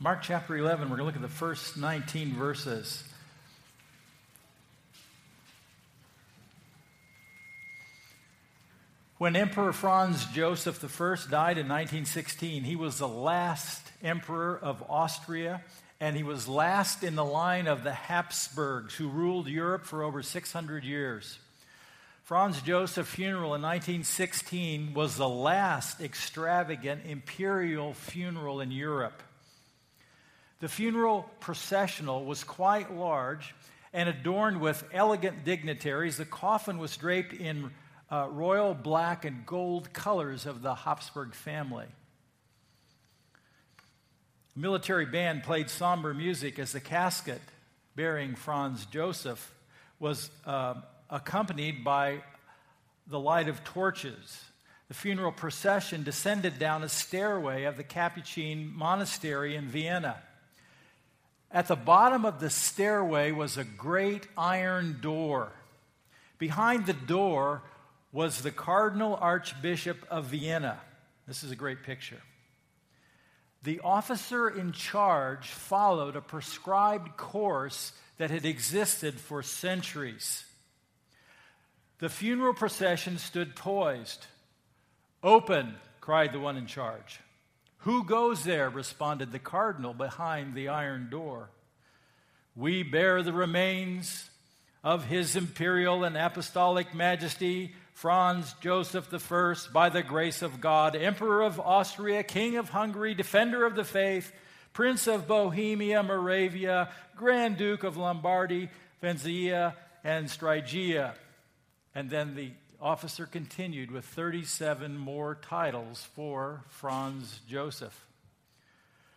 Mark chapter 11, we're going to look at the first 19 verses. When Emperor Franz Joseph I died in 1916, he was the last emperor of Austria, and he was last in the line of the Habsburgs, who ruled Europe for over 600 years. Franz Joseph's funeral in 1916 was the last extravagant imperial funeral in Europe. The funeral processional was quite large and adorned with elegant dignitaries. The coffin was draped in uh, royal black and gold colors of the Habsburg family. A military band played somber music as the casket bearing Franz Joseph was uh, accompanied by the light of torches. The funeral procession descended down a stairway of the Capuchin monastery in Vienna. At the bottom of the stairway was a great iron door. Behind the door was the Cardinal Archbishop of Vienna. This is a great picture. The officer in charge followed a prescribed course that had existed for centuries. The funeral procession stood poised. Open, cried the one in charge. Who goes there? responded the cardinal behind the iron door. We bear the remains of his imperial and apostolic majesty, Franz Joseph I, by the grace of God, Emperor of Austria, King of Hungary, Defender of the Faith, Prince of Bohemia, Moravia, Grand Duke of Lombardy, Venetia, and Styria. And then the officer continued with 37 more titles for Franz Joseph.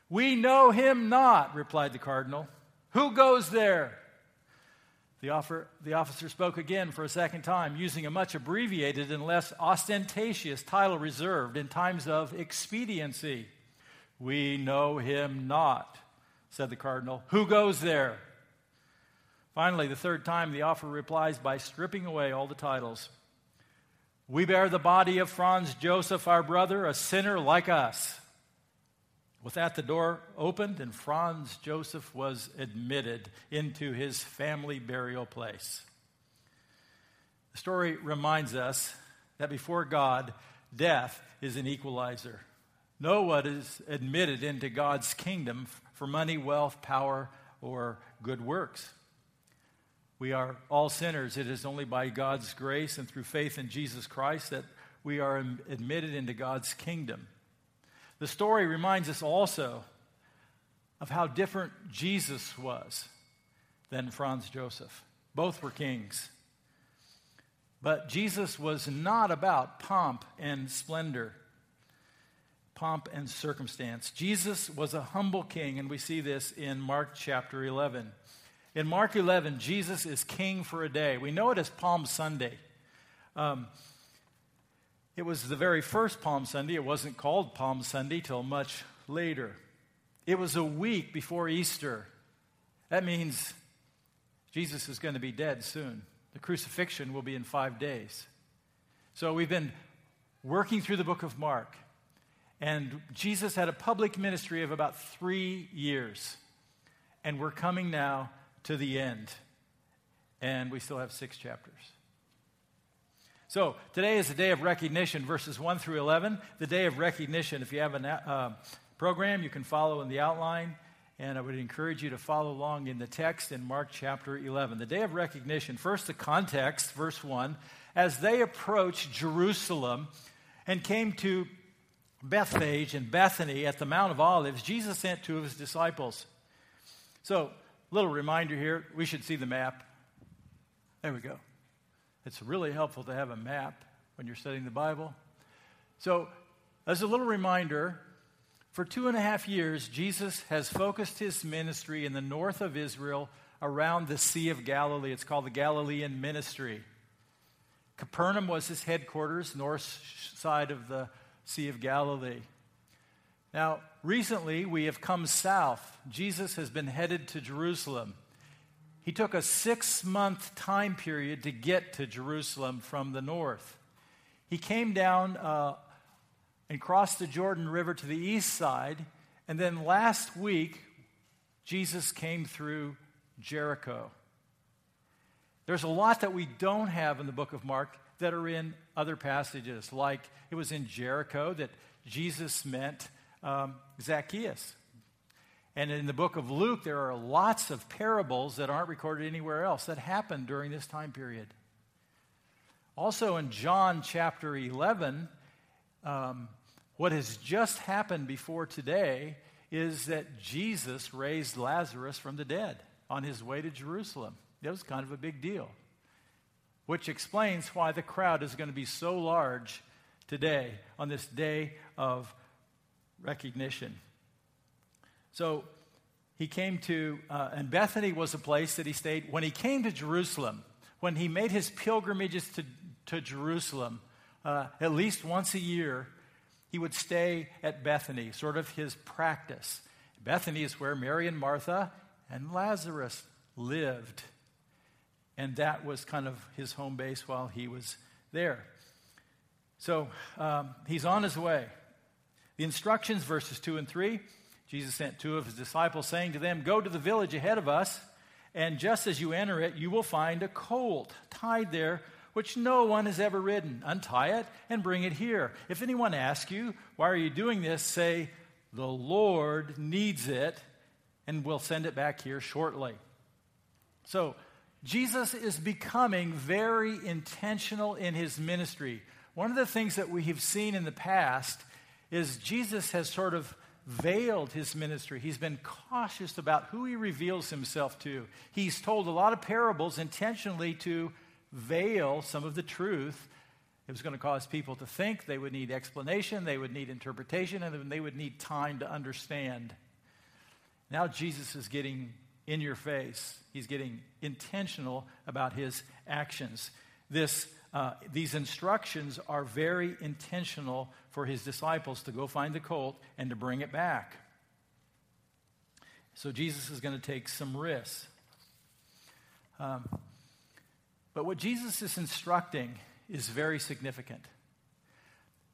We know him not, replied the cardinal. Who goes there? The, offer, the officer spoke again for a second time, using a much abbreviated and less ostentatious title reserved in times of expediency. We know him not, said the cardinal. Who goes there? Finally, the third time, the offer replies by stripping away all the titles. We bear the body of Franz Joseph, our brother, a sinner like us. With that, the door opened, and Franz Joseph was admitted into his family burial place. The story reminds us that before God, death is an equalizer. No one is admitted into God's kingdom for money, wealth, power, or good works. We are all sinners. It is only by God's grace and through faith in Jesus Christ that we are admitted into God's kingdom. The story reminds us also of how different Jesus was than Franz Joseph. Both were kings. But Jesus was not about pomp and splendor, pomp and circumstance. Jesus was a humble king, and we see this in Mark chapter 11. In Mark 11, Jesus is king for a day. We know it as Palm Sunday. Um, it was the very first Palm Sunday. It wasn't called Palm Sunday till much later. It was a week before Easter. That means Jesus is going to be dead soon. The crucifixion will be in five days. So we've been working through the book of Mark, and Jesus had a public ministry of about three years. And we're coming now to the end. And we still have six chapters. So today is the day of recognition, verses 1 through 11. The day of recognition. If you have a uh, program, you can follow in the outline. And I would encourage you to follow along in the text in Mark chapter 11. The day of recognition. First, the context, verse 1. As they approached Jerusalem and came to Bethphage and Bethany at the Mount of Olives, Jesus sent two of his disciples. So Little reminder here we should see the map. There we go. It's really helpful to have a map when you're studying the Bible. So, as a little reminder, for two and a half years, Jesus has focused his ministry in the north of Israel around the Sea of Galilee. It's called the Galilean ministry. Capernaum was his headquarters, north side of the Sea of Galilee. Now, recently we have come south. Jesus has been headed to Jerusalem. He took a six month time period to get to Jerusalem from the north. He came down uh, and crossed the Jordan River to the east side, And then last week, Jesus came through Jericho. There's a lot that we don't have in the book of Mark that are in other passages, like it was in Jericho that Jesus met um, Zacchaeus. And in the book of Luke, there are lots of parables that aren't recorded anywhere else that happened during this time period. Also, in John chapter 11, um, what has just happened before today is that Jesus raised Lazarus from the dead on his way to Jerusalem. That was kind of a big deal, which explains why the crowd is going to be so large today on this day of recognition. So he came to, uh, and Bethany was a place that he stayed. When he came to Jerusalem, when he made his pilgrimages to, to Jerusalem, uh, at least once a year, he would stay at Bethany, sort of his practice. Bethany is where Mary and Martha and Lazarus lived. And that was kind of his home base while he was there. So um, he's on his way. The instructions, verses 2 and 3 Jesus sent two of his disciples, saying to them, Go to the village ahead of us, and just as you enter it, you will find a colt tied there which no one has ever ridden. Untie it and bring it here. If anyone asks you, Why are you doing this? say, The Lord needs it, and we'll send it back here shortly. So, Jesus is becoming very intentional in his ministry. One of the things that we have seen in the past is Jesus has sort of veiled his ministry. He's been cautious about who he reveals himself to. He's told a lot of parables intentionally to veil some of the truth. It was going to cause people to think. They would need explanation, they would need interpretation, and they would need time to understand. Now Jesus is getting in your face. He's getting intentional about his actions. This, uh, these instructions are very intentional for his disciples to go find the colt and to bring it back. So Jesus is going to take some risks. Um, but what Jesus is instructing is very significant.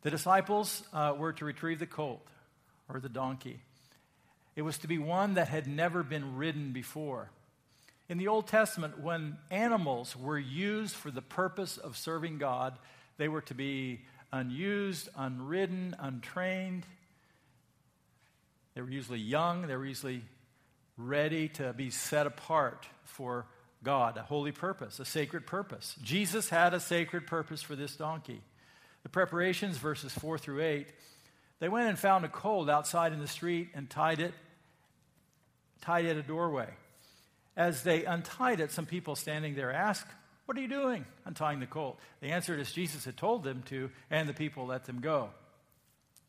The disciples uh, were to retrieve the colt or the donkey. It was to be one that had never been ridden before. In the Old Testament, when animals were used for the purpose of serving God, they were to be unused, unridden, untrained. They were usually young, they were usually ready to be set apart for God, a holy purpose, a sacred purpose. Jesus had a sacred purpose for this donkey. The preparations, verses 4 through 8, they went and found a colt outside in the street and tied it, tied it at a doorway. As they untied it, some people standing there asked, What are you doing untying the colt? They answered as Jesus had told them to, and the people let them go.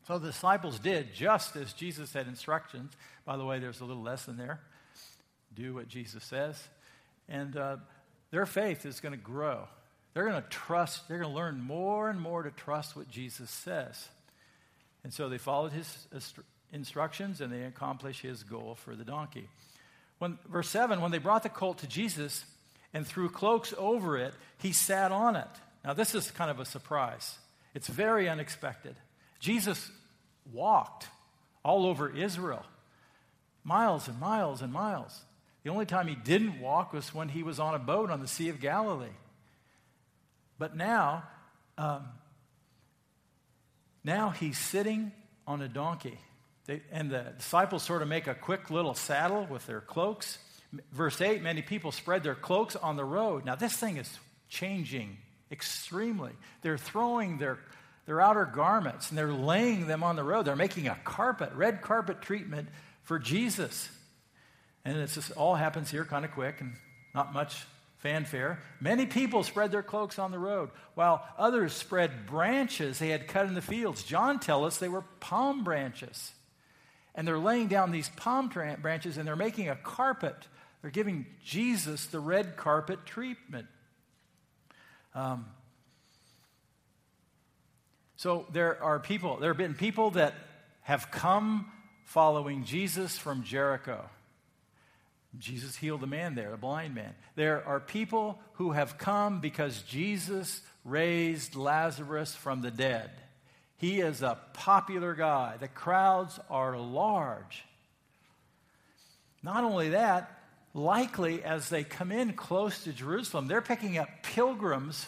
So the disciples did just as Jesus had instructions. By the way, there's a little lesson there. Do what Jesus says. And uh, their faith is going to grow. They're going to trust, they're going to learn more and more to trust what Jesus says. And so they followed his instructions and they accomplished his goal for the donkey. When, verse 7 when they brought the colt to Jesus and threw cloaks over it, he sat on it. Now, this is kind of a surprise. It's very unexpected. Jesus walked all over Israel, miles and miles and miles. The only time he didn't walk was when he was on a boat on the Sea of Galilee. But now, um, now he's sitting on a donkey. They, and the disciples sort of make a quick little saddle with their cloaks. Verse 8 many people spread their cloaks on the road. Now, this thing is changing extremely. They're throwing their, their outer garments and they're laying them on the road. They're making a carpet, red carpet treatment for Jesus. And it just all happens here kind of quick and not much fanfare. Many people spread their cloaks on the road, while others spread branches they had cut in the fields. John tells us they were palm branches. And they're laying down these palm branches and they're making a carpet. They're giving Jesus the red carpet treatment. Um, so there are people, there have been people that have come following Jesus from Jericho. Jesus healed a man there, a blind man. There are people who have come because Jesus raised Lazarus from the dead. He is a popular guy. The crowds are large. Not only that, likely as they come in close to Jerusalem, they're picking up pilgrims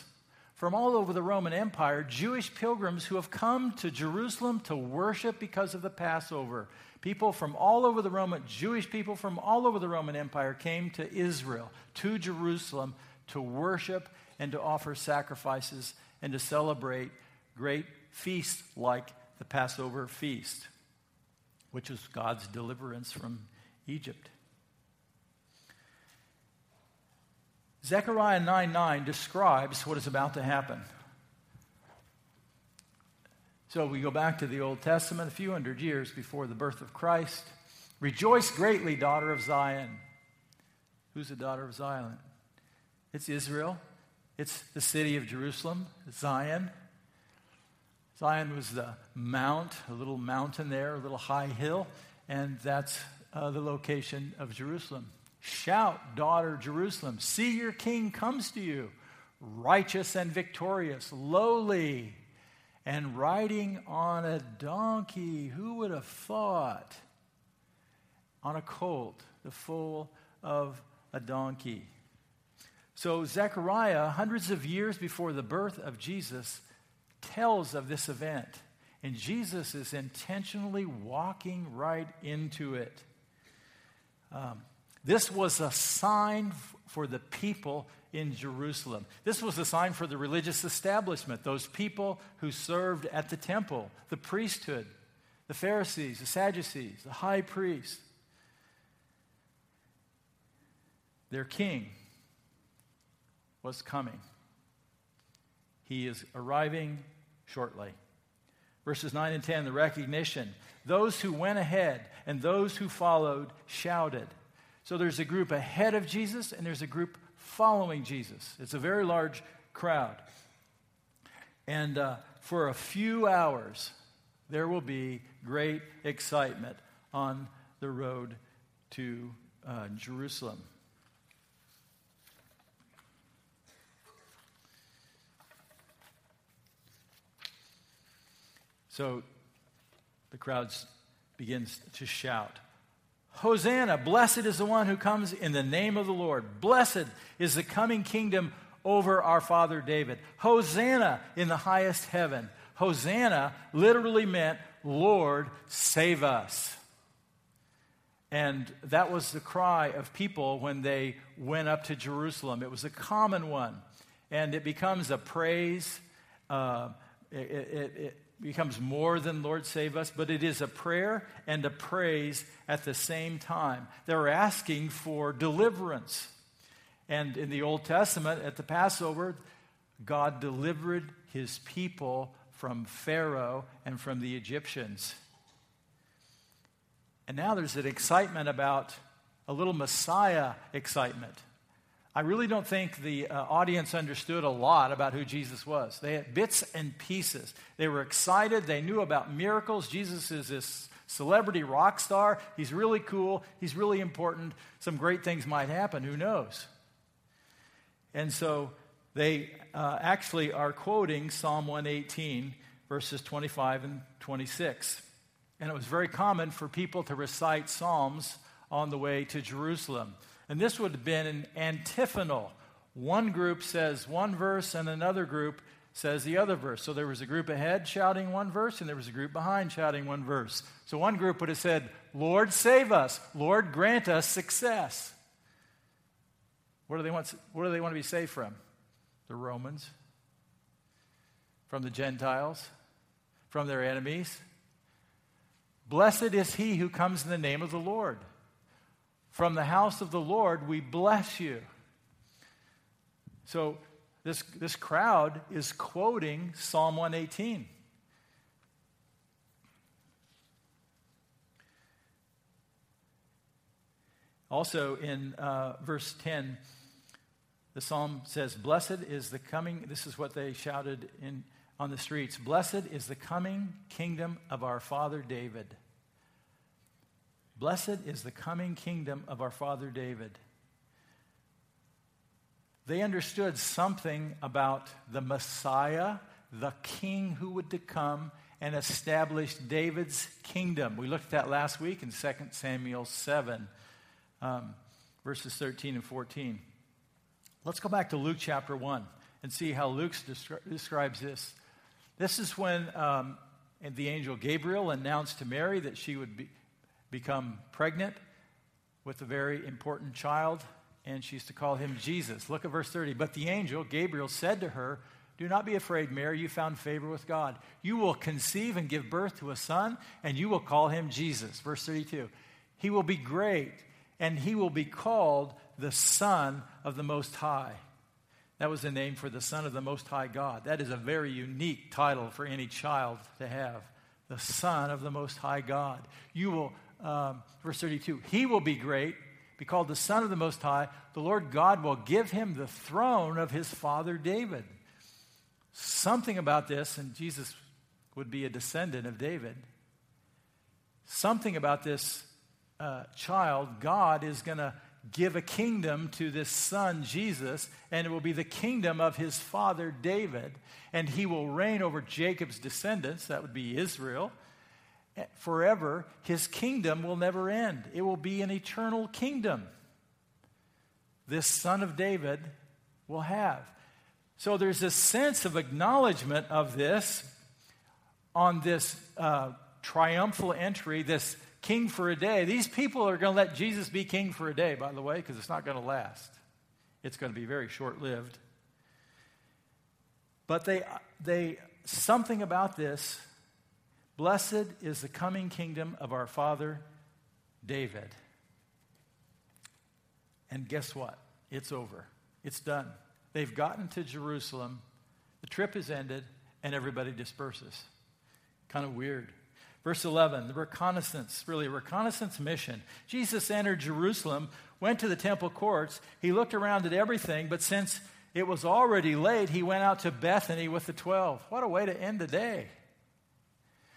from all over the Roman Empire, Jewish pilgrims who have come to Jerusalem to worship because of the Passover. People from all over the Roman, Jewish people from all over the Roman Empire came to Israel, to Jerusalem, to worship and to offer sacrifices and to celebrate great feasts like the Passover feast, which was God's deliverance from Egypt. Zechariah 9 9 describes what is about to happen. So we go back to the Old Testament, a few hundred years before the birth of Christ. Rejoice greatly, daughter of Zion. Who's the daughter of Zion? It's Israel. It's the city of Jerusalem, Zion. Zion was the mount, a little mountain there, a little high hill, and that's uh, the location of Jerusalem. Shout, daughter Jerusalem, see your king comes to you, righteous and victorious, lowly, and riding on a donkey. Who would have thought? On a colt, the foal of a donkey. So, Zechariah, hundreds of years before the birth of Jesus, tells of this event. And Jesus is intentionally walking right into it. Um, this was a sign for the people in Jerusalem. This was a sign for the religious establishment, those people who served at the temple, the priesthood, the Pharisees, the Sadducees, the high priest. Their king was coming. He is arriving shortly. Verses 9 and 10, the recognition. Those who went ahead and those who followed shouted. So there's a group ahead of Jesus and there's a group following Jesus. It's a very large crowd. And uh, for a few hours, there will be great excitement on the road to uh, Jerusalem. So the crowd begins to shout. Hosanna, blessed is the one who comes in the name of the Lord. Blessed is the coming kingdom over our father David. Hosanna in the highest heaven. Hosanna literally meant, Lord, save us. And that was the cry of people when they went up to Jerusalem. It was a common one. And it becomes a praise. Uh, it, it, it, becomes more than Lord save us, but it is a prayer and a praise at the same time. They're asking for deliverance. And in the Old Testament, at the Passover, God delivered his people from Pharaoh and from the Egyptians. And now there's an excitement about a little Messiah excitement. I really don't think the uh, audience understood a lot about who Jesus was. They had bits and pieces. They were excited. They knew about miracles. Jesus is this celebrity rock star. He's really cool. He's really important. Some great things might happen. Who knows? And so they uh, actually are quoting Psalm 118, verses 25 and 26. And it was very common for people to recite Psalms on the way to Jerusalem. And this would have been an antiphonal. One group says one verse, and another group says the other verse. So there was a group ahead shouting one verse, and there was a group behind shouting one verse. So one group would have said, Lord, save us. Lord, grant us success. What do they want, what do they want to be saved from? The Romans? From the Gentiles? From their enemies? Blessed is he who comes in the name of the Lord. From the house of the Lord, we bless you. So this, this crowd is quoting Psalm 118. Also, in uh, verse 10, the psalm says, Blessed is the coming, this is what they shouted in, on the streets Blessed is the coming kingdom of our father David. Blessed is the coming kingdom of our father David. They understood something about the Messiah, the king who would come, and establish David's kingdom. We looked at that last week in 2 Samuel 7, um, verses 13 and 14. Let's go back to Luke chapter 1 and see how Luke descri- describes this. This is when um, the angel Gabriel announced to Mary that she would be, become pregnant with a very important child, and she's to call him Jesus. Look at verse 30. But the angel, Gabriel, said to her, Do not be afraid, Mary, you found favor with God. You will conceive and give birth to a son, and you will call him Jesus. Verse 32. He will be great, and he will be called the Son of the Most High. That was the name for the Son of the Most High God. That is a very unique title for any child to have. The Son of the Most High God. You will, um, verse 32, He will be great, be called the Son of the Most High. The Lord God will give him the throne of his father David. Something about this, and Jesus would be a descendant of David. Something about this uh, child, God is going to give a kingdom to this son, Jesus, and it will be the kingdom of his father, David. And he will reign over Jacob's descendants, that would be Israel, forever. His kingdom will never end, it will be an eternal kingdom. This son of David will have. So there's a sense of acknowledgement of this on this uh, triumphal entry, this king for a day. These people are going to let Jesus be king for a day, by the way, because it's not going to last. It's going to be very short lived. But they, they, something about this, blessed is the coming kingdom of our father David. And guess what? It's over. It's done. They've gotten to Jerusalem. The trip is ended, and everybody disperses. Kind of weird. Verse 11, the reconnaissance, really, a reconnaissance mission. Jesus entered Jerusalem, went to the temple courts. He looked around at everything, but since it was already late, he went out to Bethany with the 12. What a way to end the day.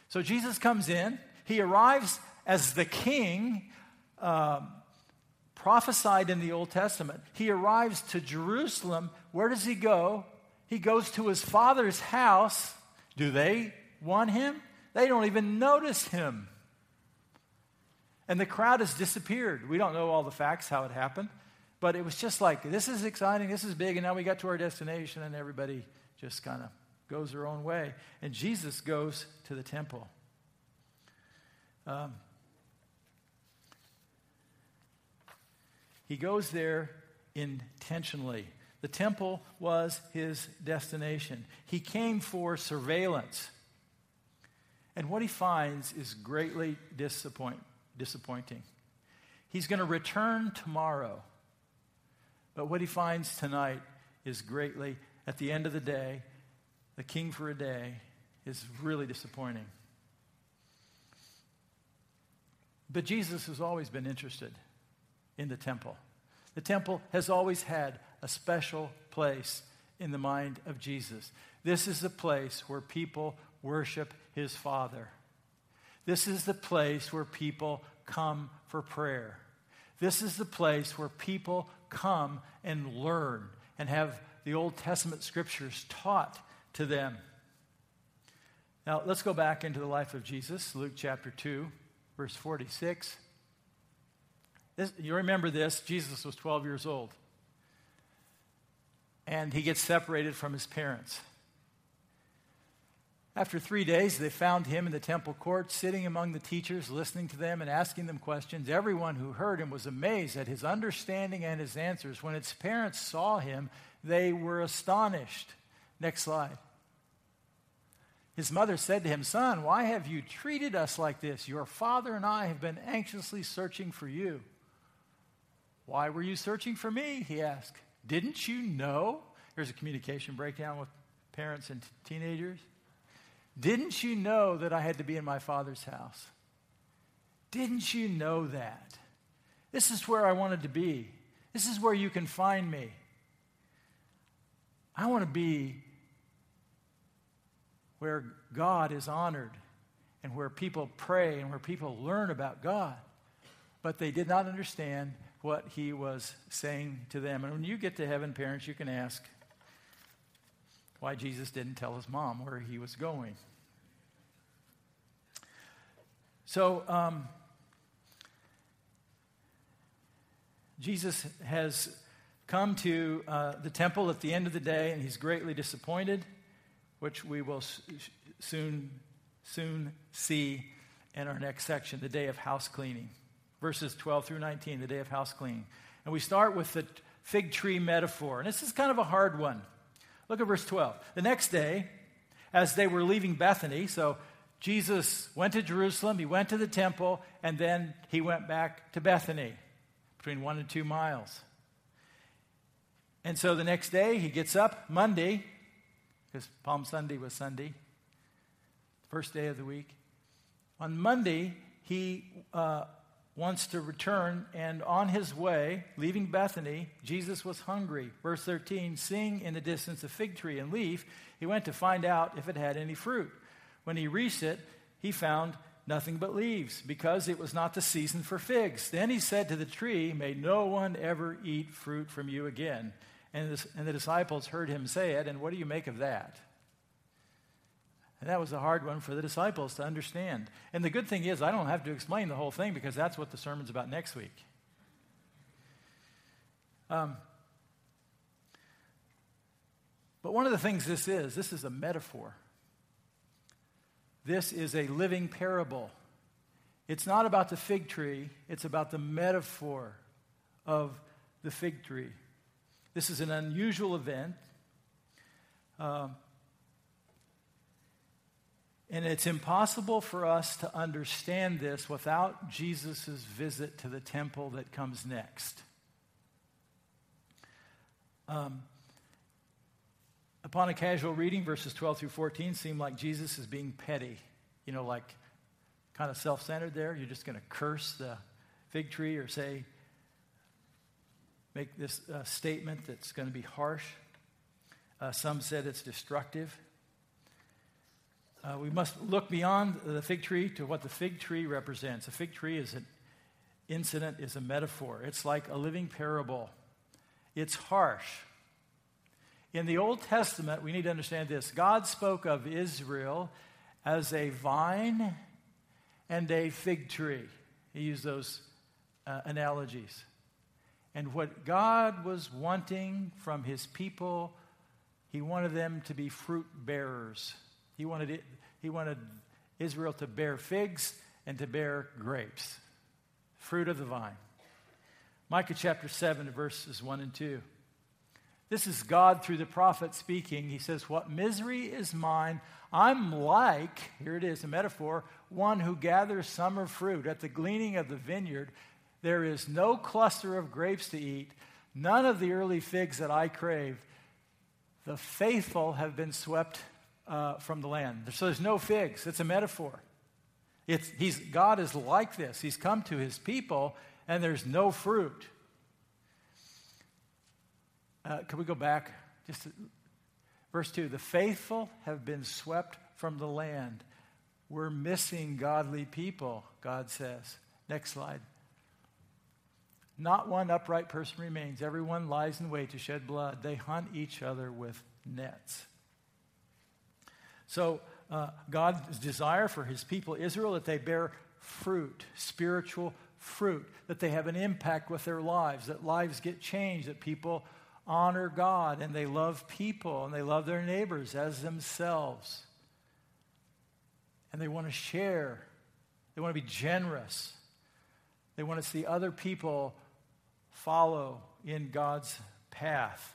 So Jesus comes in. He arrives as the king um, prophesied in the Old Testament. He arrives to Jerusalem. Where does he go? He goes to his father's house. Do they want him? They don't even notice him. And the crowd has disappeared. We don't know all the facts, how it happened, but it was just like, this is exciting, this is big, and now we got to our destination, and everybody just kind of goes her own way. And Jesus goes to the temple. Um, he goes there intentionally. The temple was his destination. He came for surveillance. And what he finds is greatly disappoint, disappointing. He's going to return tomorrow. But what he finds tonight is greatly, at the end of the day, the king for a day is really disappointing. But Jesus has always been interested in the temple. The temple has always had a special place in the mind of Jesus. This is the place where people worship his Father. This is the place where people come for prayer. This is the place where people come and learn and have the Old Testament scriptures taught to them. Now, let's go back into the life of Jesus, Luke chapter 2, verse 46. This, you remember this Jesus was 12 years old, and he gets separated from his parents. After three days, they found him in the temple court, sitting among the teachers, listening to them and asking them questions. Everyone who heard him was amazed at his understanding and his answers. When his parents saw him, they were astonished. Next slide. His mother said to him, Son, why have you treated us like this? Your father and I have been anxiously searching for you. Why were you searching for me? He asked. Didn't you know? Here's a communication breakdown with parents and t- teenagers. Didn't you know that I had to be in my Father's house? Didn't you know that? This is where I wanted to be. This is where you can find me. I want to be where God is honored and where people pray and where people learn about God. But they did not understand what he was saying to them. And when you get to heaven, parents, you can ask, why Jesus didn't tell his mom where he was going. So, um, Jesus has come to uh, the temple at the end of the day, and he's greatly disappointed, which we will soon, soon see in our next section, the day of house cleaning. Verses 12 through 19, the day of house cleaning. And we start with the fig tree metaphor. And this is kind of a hard one. Look at verse 12. The next day, as they were leaving Bethany, so Jesus went to Jerusalem, he went to the temple, and then he went back to Bethany, between one and two miles. And so the next day, he gets up Monday, because Palm Sunday was Sunday, first day of the week. On Monday, he uh, wants to return, and on his way, leaving Bethany, Jesus was hungry. Verse 13, seeing in the distance a fig tree and leaf, he went to find out if it had any fruit. When he reached it, he found nothing but leaves, because it was not the season for figs. Then he said to the tree, May no one ever eat fruit from you again. And the, and the disciples heard him say it, and what do you make of that? And that was a hard one for the disciples to understand. And the good thing is, I don't have to explain the whole thing because that's what the sermon's about next week. Um, but one of the things this is, this is a metaphor. This is a living parable. It's not about the fig tree, it's about the metaphor of the fig tree. This is an unusual event. Um, and it's impossible for us to understand this without Jesus' visit to the temple that comes next. Um, upon a casual reading, verses 12 through 14 seem like Jesus is being petty, you know, like kind of self centered there. You're just going to curse the fig tree or say, make this uh, statement that's going to be harsh. Uh, some said it's destructive. Uh, we must look beyond the fig tree to what the fig tree represents. A fig tree is an incident, is a metaphor. It's like a living parable. It's harsh. In the Old Testament, we need to understand this God spoke of Israel as a vine and a fig tree. He used those uh, analogies. And what God was wanting from his people, he wanted them to be fruit bearers. He wanted, it, he wanted Israel to bear figs and to bear grapes, fruit of the vine. Micah chapter 7, verses 1 and 2. This is God through the prophet speaking. He says, What misery is mine? I'm like, here it is, a metaphor, one who gathers summer fruit. At the gleaning of the vineyard, there is no cluster of grapes to eat, none of the early figs that I crave. The faithful have been swept uh, from the land. So there's no figs. It's a metaphor. It's, he's, God is like this. He's come to his people, and there's no fruit. Uh, can we go back? Just to, verse 2 The faithful have been swept from the land. We're missing godly people, God says. Next slide. Not one upright person remains. Everyone lies in wait to shed blood. They hunt each other with nets. So, uh, God's desire for his people Israel that they bear fruit, spiritual fruit, that they have an impact with their lives, that lives get changed, that people honor God and they love people and they love their neighbors as themselves. And they want to share, they want to be generous, they want to see other people follow in God's path.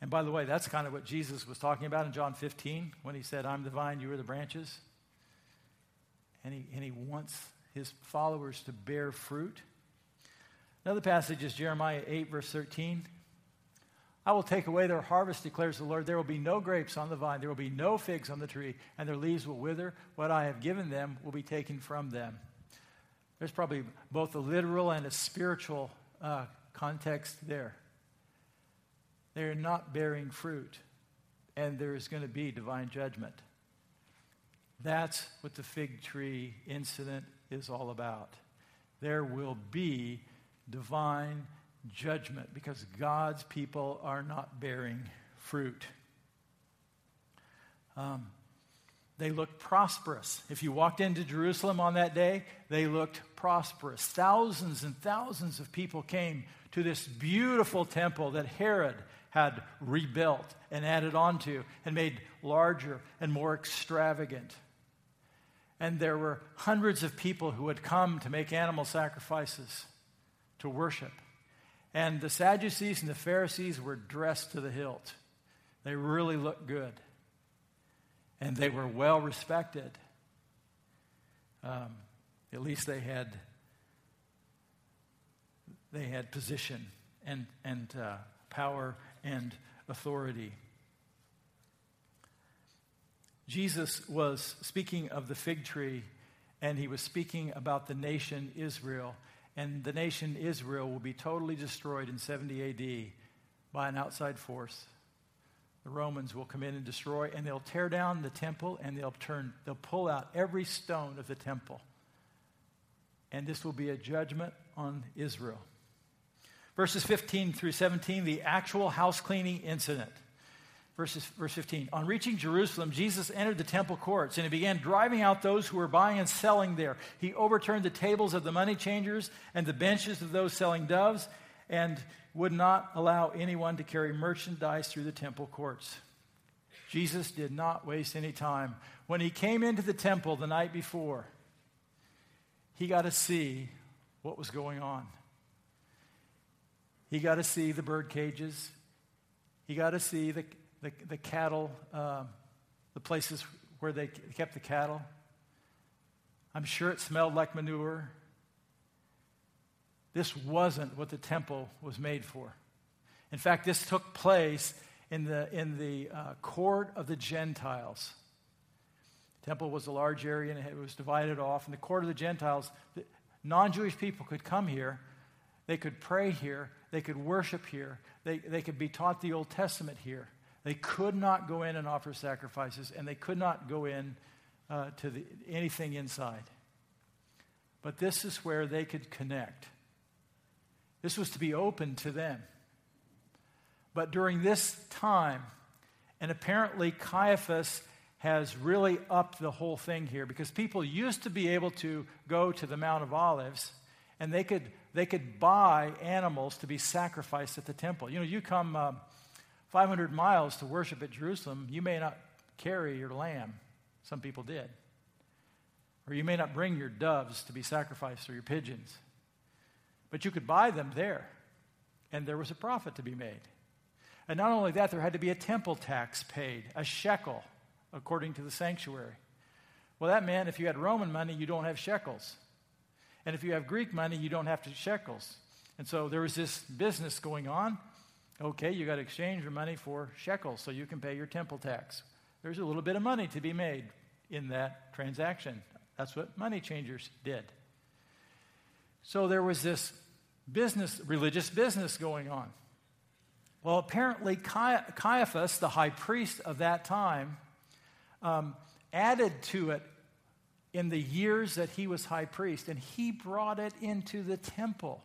And by the way, that's kind of what Jesus was talking about in John 15 when he said, I'm the vine, you are the branches. And he, and he wants his followers to bear fruit. Another passage is Jeremiah 8, verse 13. I will take away their harvest, declares the Lord. There will be no grapes on the vine, there will be no figs on the tree, and their leaves will wither. What I have given them will be taken from them. There's probably both a literal and a spiritual uh, context there. They're not bearing fruit, and there is going to be divine judgment. That's what the fig tree incident is all about. There will be divine judgment because God's people are not bearing fruit. Um, They looked prosperous. If you walked into Jerusalem on that day, they looked prosperous. Thousands and thousands of people came to this beautiful temple that Herod had rebuilt and added onto and made larger and more extravagant. And there were hundreds of people who had come to make animal sacrifices to worship. And the Sadducees and the Pharisees were dressed to the hilt. They really looked good. And they were well respected. Um, at least they had they had position and, and uh, power and authority. Jesus was speaking of the fig tree, and he was speaking about the nation Israel. And the nation Israel will be totally destroyed in 70 AD by an outside force. The Romans will come in and destroy, and they'll tear down the temple, and they'll turn, they'll pull out every stone of the temple. And this will be a judgment on Israel. Verses 15 through 17, the actual house cleaning incident. Verses, verse 15. On reaching Jerusalem, Jesus entered the temple courts and he began driving out those who were buying and selling there. He overturned the tables of the money changers and the benches of those selling doves and would not allow anyone to carry merchandise through the temple courts. Jesus did not waste any time. When he came into the temple the night before, he got to see what was going on. He got to see the bird cages. He got to see the, the, the cattle, uh, the places where they kept the cattle. I'm sure it smelled like manure. This wasn't what the temple was made for. In fact, this took place in the, in the uh, court of the Gentiles. The temple was a large area and it was divided off. In the court of the Gentiles, non Jewish people could come here, they could pray here, they could worship here. They, they could be taught the Old Testament here. They could not go in and offer sacrifices, and they could not go in uh, to the, anything inside. But this is where they could connect. This was to be open to them. But during this time, and apparently Caiaphas has really upped the whole thing here because people used to be able to go to the Mount of Olives and they could they could buy animals to be sacrificed at the temple. You know, you come um, 500 miles to worship at Jerusalem, you may not carry your lamb. Some people did. Or you may not bring your doves to be sacrificed or your pigeons. But you could buy them there, and there was a profit to be made. And not only that, there had to be a temple tax paid, a shekel, according to the sanctuary. Well, that meant if you had Roman money, you don't have shekels. And if you have Greek money, you don't have to shekels. And so there was this business going on. Okay, you got to exchange your money for shekels so you can pay your temple tax. There's a little bit of money to be made in that transaction. That's what money changers did. So there was this business, religious business going on. Well, apparently, Caiaphas, the high priest of that time, um, added to it in the years that he was high priest, and he brought it into the temple.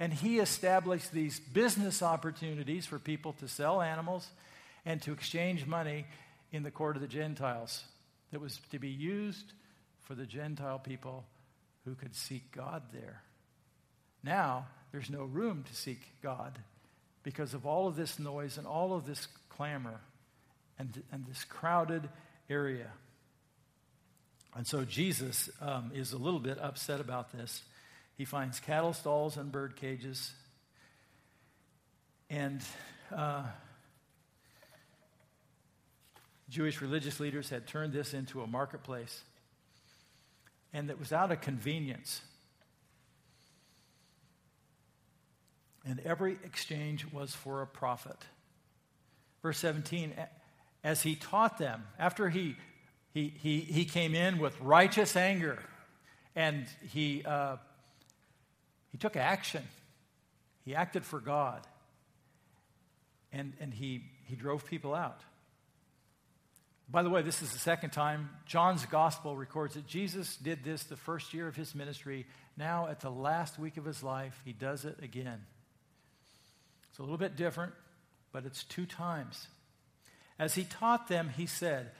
And he established these business opportunities for people to sell animals and to exchange money in the court of the Gentiles that was to be used for the Gentile people who could seek God there. Now, there's no room to seek God because of all of this noise and all of this clamor and, and this crowded area. And so Jesus um, is a little bit upset about this. He finds cattle stalls and bird cages. And uh, Jewish religious leaders had turned this into a marketplace. And it was out of convenience. And every exchange was for a profit. Verse 17, as he taught them, after he he, he, he came in with righteous anger and he, uh, he took action. He acted for God. And, and he, he drove people out. By the way, this is the second time John's gospel records that Jesus did this the first year of his ministry. Now, at the last week of his life, he does it again. It's a little bit different, but it's two times. As he taught them, he said,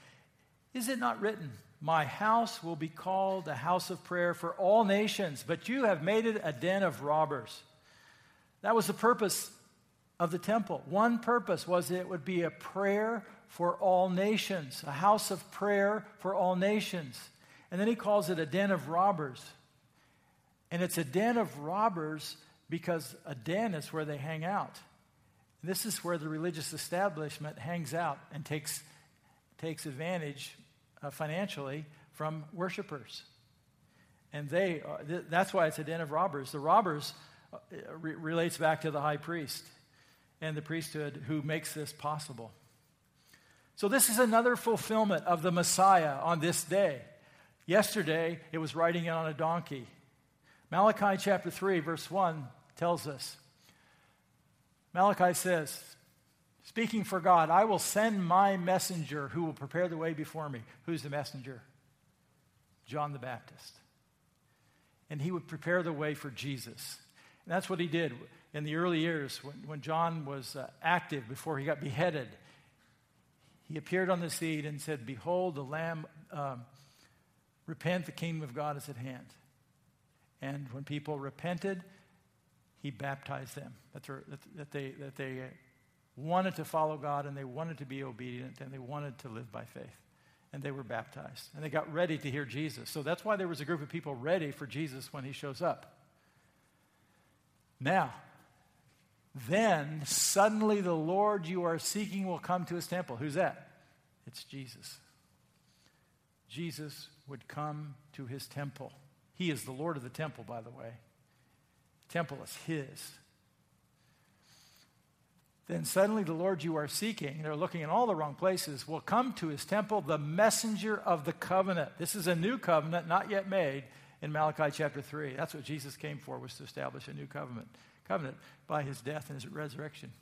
Is it not written, My house will be called a house of prayer for all nations, but you have made it a den of robbers? That was the purpose of the temple. One purpose was it would be a prayer for all nations, a house of prayer for all nations. And then he calls it a den of robbers. And it's a den of robbers because a den is where they hang out. This is where the religious establishment hangs out and takes, takes advantage uh, financially from worshipers. And they, th- that's why it's a den of robbers. The robbers uh, re- relates back to the high priest and the priesthood who makes this possible. So, this is another fulfillment of the Messiah on this day. Yesterday, it was riding in on a donkey. Malachi chapter 3, verse 1 tells us Malachi says, speaking for God, I will send my messenger who will prepare the way before me. Who's the messenger? John the Baptist. And he would prepare the way for Jesus. And that's what he did in the early years when, when John was uh, active before he got beheaded. He appeared on the scene and said, Behold, the Lamb, um, repent, the kingdom of God is at hand. And when people repented, he baptized them. That, that, they, that they wanted to follow God and they wanted to be obedient and they wanted to live by faith. And they were baptized. And they got ready to hear Jesus. So that's why there was a group of people ready for Jesus when he shows up. Now, then suddenly the Lord you are seeking will come to his temple. Who's that? It's Jesus. Jesus would come to his temple. He is the Lord of the temple, by the way temple is his. Then suddenly the Lord you are seeking, they're looking in all the wrong places, will come to his temple, the messenger of the covenant. This is a new covenant, not yet made in Malachi chapter 3. That's what Jesus came for, was to establish a new covenant, covenant by his death and his resurrection.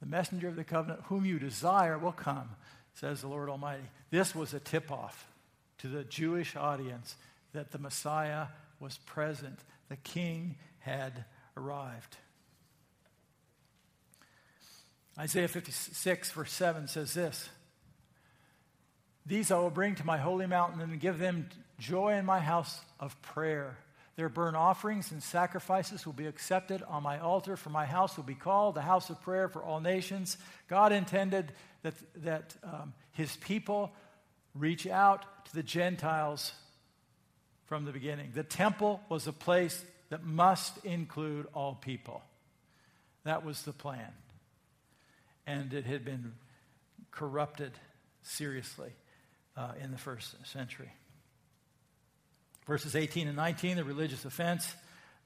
The messenger of the covenant, whom you desire, will come, says the Lord Almighty. This was a tip off to the Jewish audience that the Messiah was present, the king had arrived. Isaiah 56, verse 7 says this These I will bring to my holy mountain and give them joy in my house of prayer. Their burnt offerings and sacrifices will be accepted on my altar, for my house will be called the house of prayer for all nations. God intended that, that um, his people reach out to the Gentiles from the beginning. The temple was a place that must include all people. That was the plan. And it had been corrupted seriously uh, in the first century. Verses 18 and 19, the religious offense.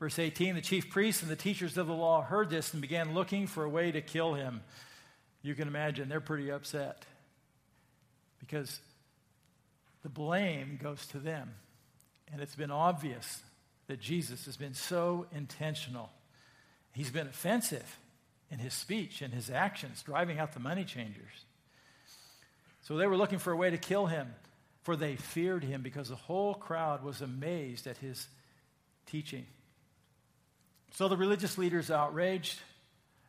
Verse 18, the chief priests and the teachers of the law heard this and began looking for a way to kill him. You can imagine they're pretty upset because the blame goes to them. And it's been obvious that Jesus has been so intentional. He's been offensive in his speech and his actions, driving out the money changers. So they were looking for a way to kill him, for they feared him because the whole crowd was amazed at his teaching. So the religious leaders outraged.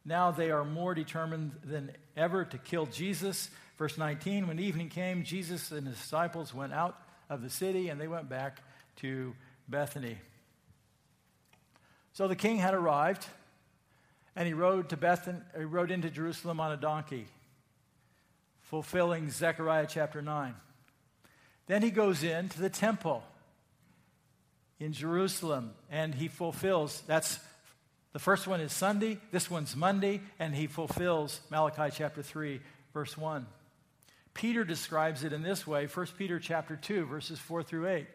Now they are more determined than ever to kill Jesus. Verse 19 When evening came, Jesus and his disciples went out of the city and they went back to Bethany. So the king had arrived, and he rode to Bethany, he rode into Jerusalem on a donkey, fulfilling Zechariah chapter 9. Then he goes into the temple in Jerusalem, and he fulfills that's the first one is Sunday, this one's Monday, and he fulfills Malachi chapter 3, verse 1. Peter describes it in this way, 1 Peter chapter 2, verses 4 through 8.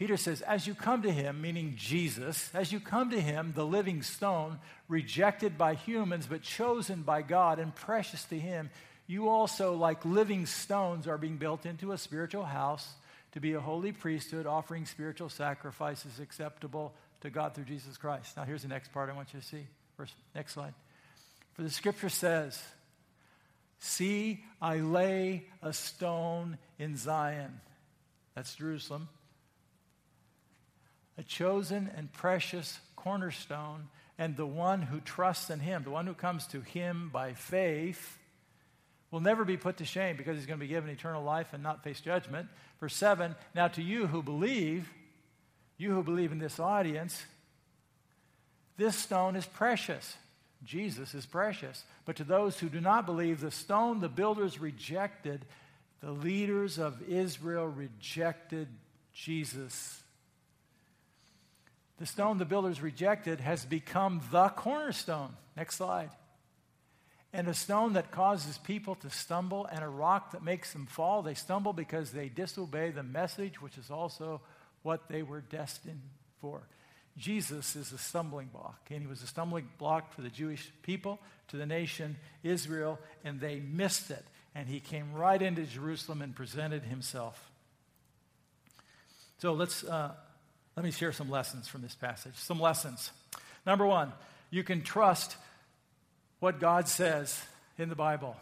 Peter says, As you come to him, meaning Jesus, as you come to him, the living stone, rejected by humans but chosen by God and precious to him, you also, like living stones, are being built into a spiritual house to be a holy priesthood, offering spiritual sacrifices acceptable to God through Jesus Christ. Now, here's the next part I want you to see. First, next slide. For the scripture says, See, I lay a stone in Zion. That's Jerusalem a chosen and precious cornerstone, and the one who trusts in him, the one who comes to him by faith, will never be put to shame because he's going to be given eternal life and not face judgment. Verse 7 Now to you who believe, you who believe in this audience, this stone is precious. Jesus is precious. But to those who do not believe, the stone the builders rejected, the leaders of Israel rejected Jesus. The stone the builders rejected has become the cornerstone. Next slide and a stone that causes people to stumble, and a rock that makes them fall. They stumble because they disobey the message, which is also what they were destined for. Jesus is a stumbling block, and he was a stumbling block for the Jewish people, to the nation Israel, and they missed it. And he came right into Jerusalem and presented himself. So let's uh, let me share some lessons from this passage. Some lessons. Number one, you can trust what God says in the Bible.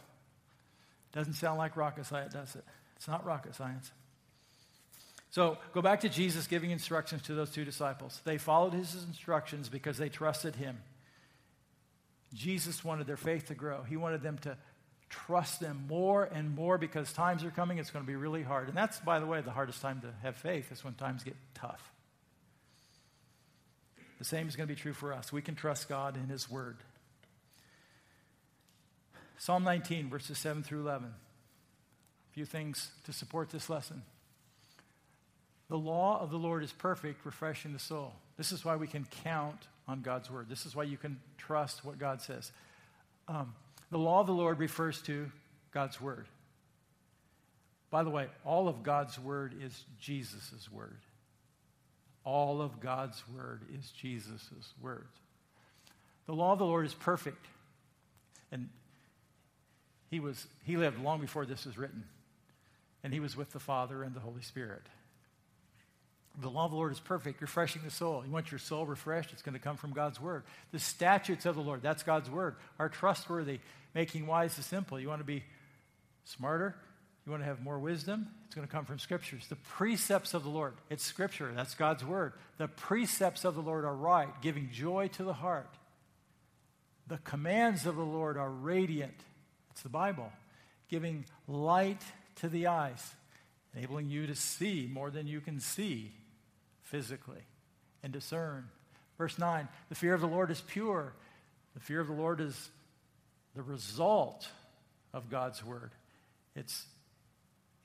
Doesn't sound like rocket science, does it? It's not rocket science. So go back to Jesus giving instructions to those two disciples. They followed his instructions because they trusted him. Jesus wanted their faith to grow. He wanted them to trust them more and more because times are coming. It's going to be really hard. And that's, by the way, the hardest time to have faith is when times get tough. The same is going to be true for us. We can trust God in His Word. Psalm 19, verses 7 through 11. A few things to support this lesson. The law of the Lord is perfect, refreshing the soul. This is why we can count on God's word. This is why you can trust what God says. Um, the law of the Lord refers to God's word. By the way, all of God's word is Jesus' word. All of God's word is Jesus' words. The law of the Lord is perfect. And he, was, he lived long before this was written, and he was with the Father and the Holy Spirit. The law of the Lord is perfect, refreshing the soul. You want your soul refreshed? It's going to come from God's word. The statutes of the Lord, that's God's word, are trustworthy, making wise the simple. You want to be smarter? You want to have more wisdom? It's going to come from scriptures. The precepts of the Lord, it's scripture, that's God's word. The precepts of the Lord are right, giving joy to the heart. The commands of the Lord are radiant, it's the Bible, giving light to the eyes, enabling you to see more than you can see physically and discern. Verse 9 the fear of the Lord is pure. The fear of the Lord is the result of God's word. It's,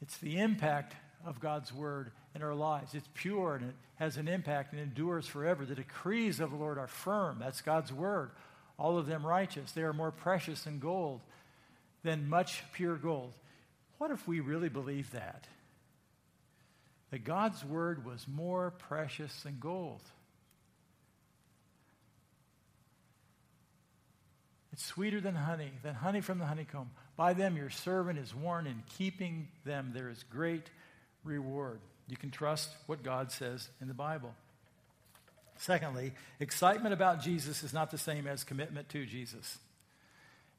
it's the impact of God's word in our lives. It's pure and it has an impact and endures forever. The decrees of the Lord are firm. That's God's word. All of them righteous. They are more precious than gold than much pure gold. What if we really believe that? That God's word was more precious than gold. It's sweeter than honey, than honey from the honeycomb. By them your servant is warned, in keeping them there is great reward. You can trust what God says in the Bible. Secondly, excitement about Jesus is not the same as commitment to Jesus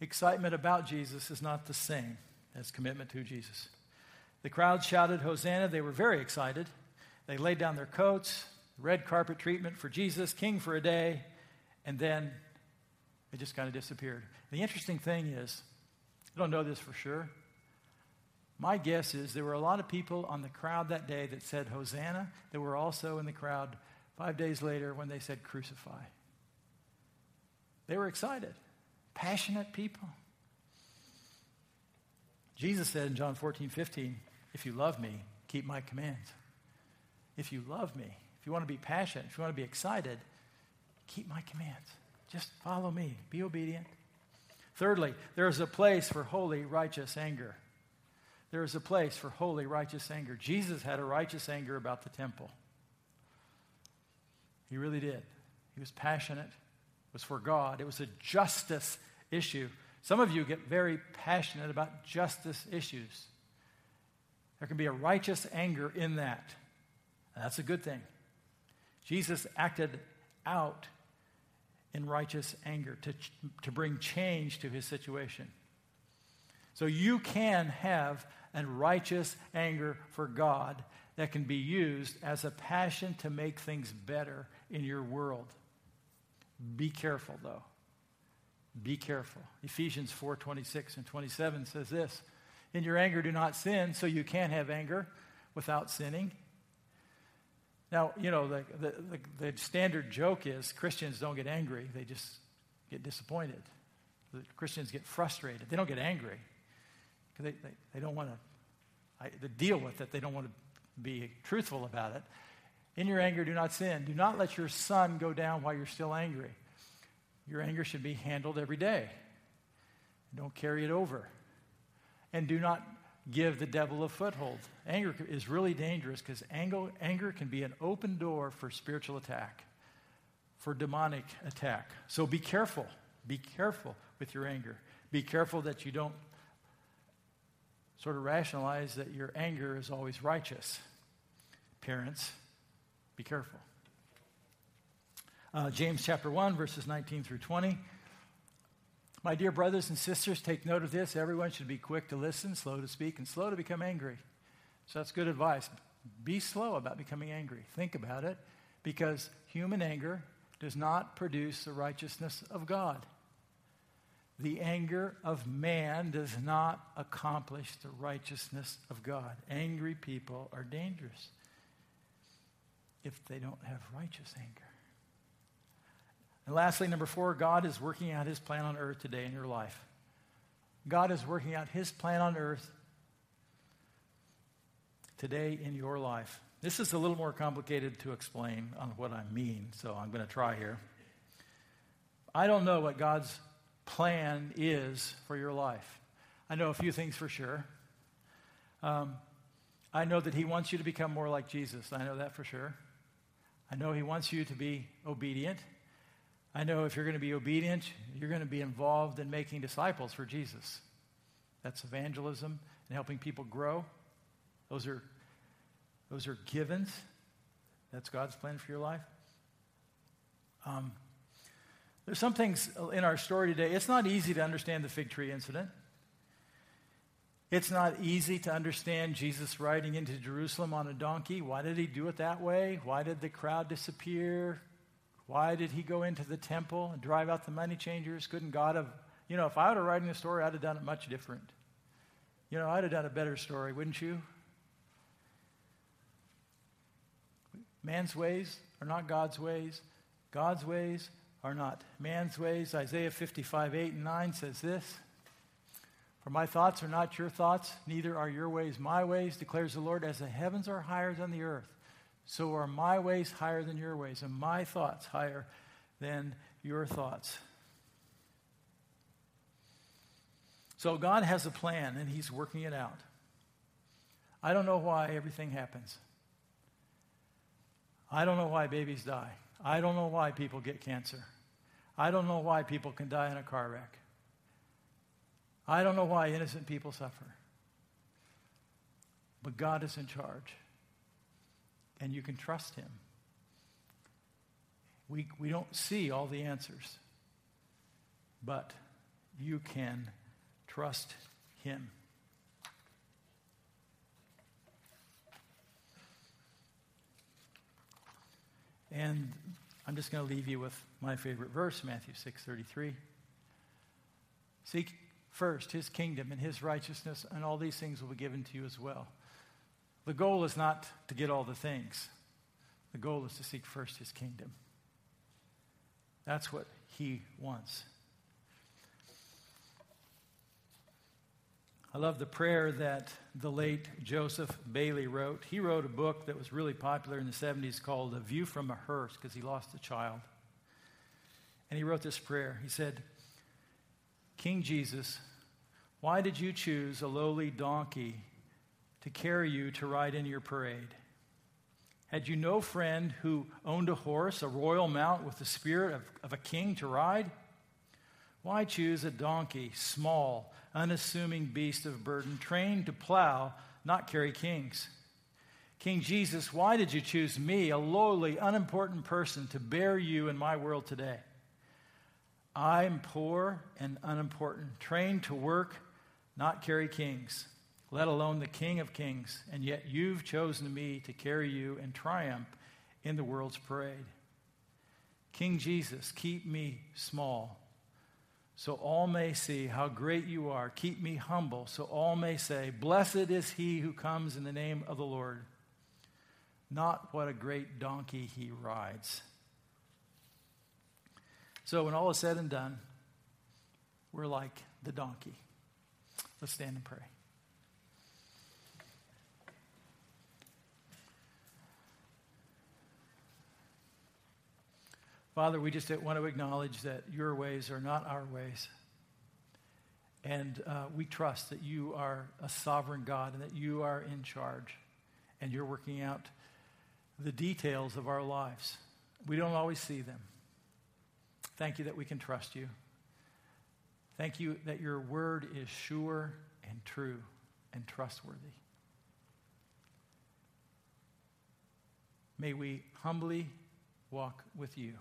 excitement about Jesus is not the same as commitment to Jesus. The crowd shouted, Hosanna. They were very excited. They laid down their coats, red carpet treatment for Jesus, king for a day, and then it just kind of disappeared. The interesting thing is, I don't know this for sure. My guess is there were a lot of people on the crowd that day that said Hosanna. There were also in the crowd five days later when they said crucify. They were excited passionate people. Jesus said in John 14, 15, if you love me, keep my commands. If you love me, if you want to be passionate, if you want to be excited, keep my commands. Just follow me. Be obedient. Thirdly, there is a place for holy, righteous anger. There is a place for holy, righteous anger. Jesus had a righteous anger about the temple. He really did. He was passionate it was for God. It was a justice issue. Some of you get very passionate about justice issues. There can be a righteous anger in that. that's a good thing. Jesus acted out in righteous anger to, to bring change to his situation. So you can have a righteous anger for God that can be used as a passion to make things better in your world. Be careful, though. Be careful. Ephesians 4 26 and 27 says this In your anger, do not sin, so you can't have anger without sinning. Now, you know, the, the, the, the standard joke is Christians don't get angry, they just get disappointed. The Christians get frustrated. They don't get angry because they, they, they, don't want to deal with it. They don't want to be truthful about it. In your anger, do not sin. Do not let your sun go down while you're still angry. Your anger should be handled every day. Don't carry it over. And do not give the devil a foothold. Anger is really dangerous because anger, can be an open door for spiritual attack, for demonic attack. So be careful. Be careful with your anger. Be careful that you don't sort of rationalize that your anger is always righteous. Parents, be careful. Uh, James chapter 1, verses 19 through 20. My dear brothers and sisters, take note of this. Everyone should be quick to listen, slow to speak, and slow to become angry. So that's good advice. Be slow about becoming angry. Think about it, because human anger does not produce the righteousness of God. The anger of man does not accomplish the righteousness of God. Angry people are dangerous if they don't have righteous anger. And lastly, number four, God is working out his plan on earth today in your life. God is working out his plan on earth today in your life. This is a little more complicated to explain on what I mean, so I'm going to try here. I don't know what God's plan is for your life. I know a few things for sure. Um, I know that He wants you to become more like Jesus. I know that for sure. I know He wants you to be obedient. I know if you're going to be obedient, you're going to be involved in making disciples for Jesus. That's evangelism and helping people grow. Those are, those are givens. That's God's plan for your life. Um, there's some things in our story today. It's not easy to understand the fig tree incident. It's not easy to understand Jesus riding into Jerusalem on a donkey. Why did he do it that way? Why did the crowd disappear? Why did he go into the temple and drive out the money changers? Couldn't God have, you know, if I were writing the story, I'd have done it much different. You know, I'd have done a better story, wouldn't you? Man's ways are not God's ways. God's ways are not man's ways. Isaiah 55, 8 and 9 says this For my thoughts are not your thoughts, neither are your ways my ways, declares the Lord. As the heavens are higher than the earth, so are my ways higher than your ways, and my thoughts higher than your thoughts. So God has a plan, and He's working it out. I don't know why everything happens. I don't know why babies die. I don't know why people get cancer. I don't know why people can die in a car wreck. I don't know why innocent people suffer. But God is in charge. And you can trust Him. We, we don't see all the answers, but you can trust Him. And I'm just going to leave you with my favorite verse, Matthew 6:33. Seek first his kingdom and his righteousness, and all these things will be given to you as well. The goal is not to get all the things. The goal is to seek first his kingdom. That's what he wants. I love the prayer that the late Joseph Bayly wrote. He wrote a book that was really popular in the 70s called A View from a Hearse because he lost a child. And he wrote this prayer. He said, King Jesus, why did you choose a lowly donkey to carry you to ride in your parade? Had you no friend who owned a horse, a royal mount with the spirit of, of a king to ride? Why choose a donkey, small, unassuming beast of burden, trained to plow, not carry kings? King Jesus, why did you choose me, a lowly, unimportant person, to bear you in my world today? I'm poor and unimportant, trained to work, not carry kings, let alone the King of kings, and yet you've chosen me to carry you in triumph in the world's parade. King Jesus, keep me small so all may see how great you are. Keep me humble, so all may say, Blessed is he who comes in the name of the Lord. Not what a great donkey he rides. So, when all is said and done, we're like the donkey. Let's stand and pray. Father, we just want to acknowledge that your ways are not our ways. And uh, we trust that you are a sovereign God and that you are in charge and you're working out the details of our lives. We don't always see them. Thank you that we can trust you. Thank you that your word is sure and true and trustworthy. May we humbly walk with you.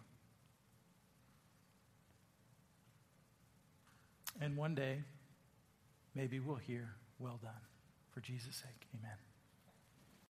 And one day, maybe we'll hear, well done. For Jesus' sake, amen.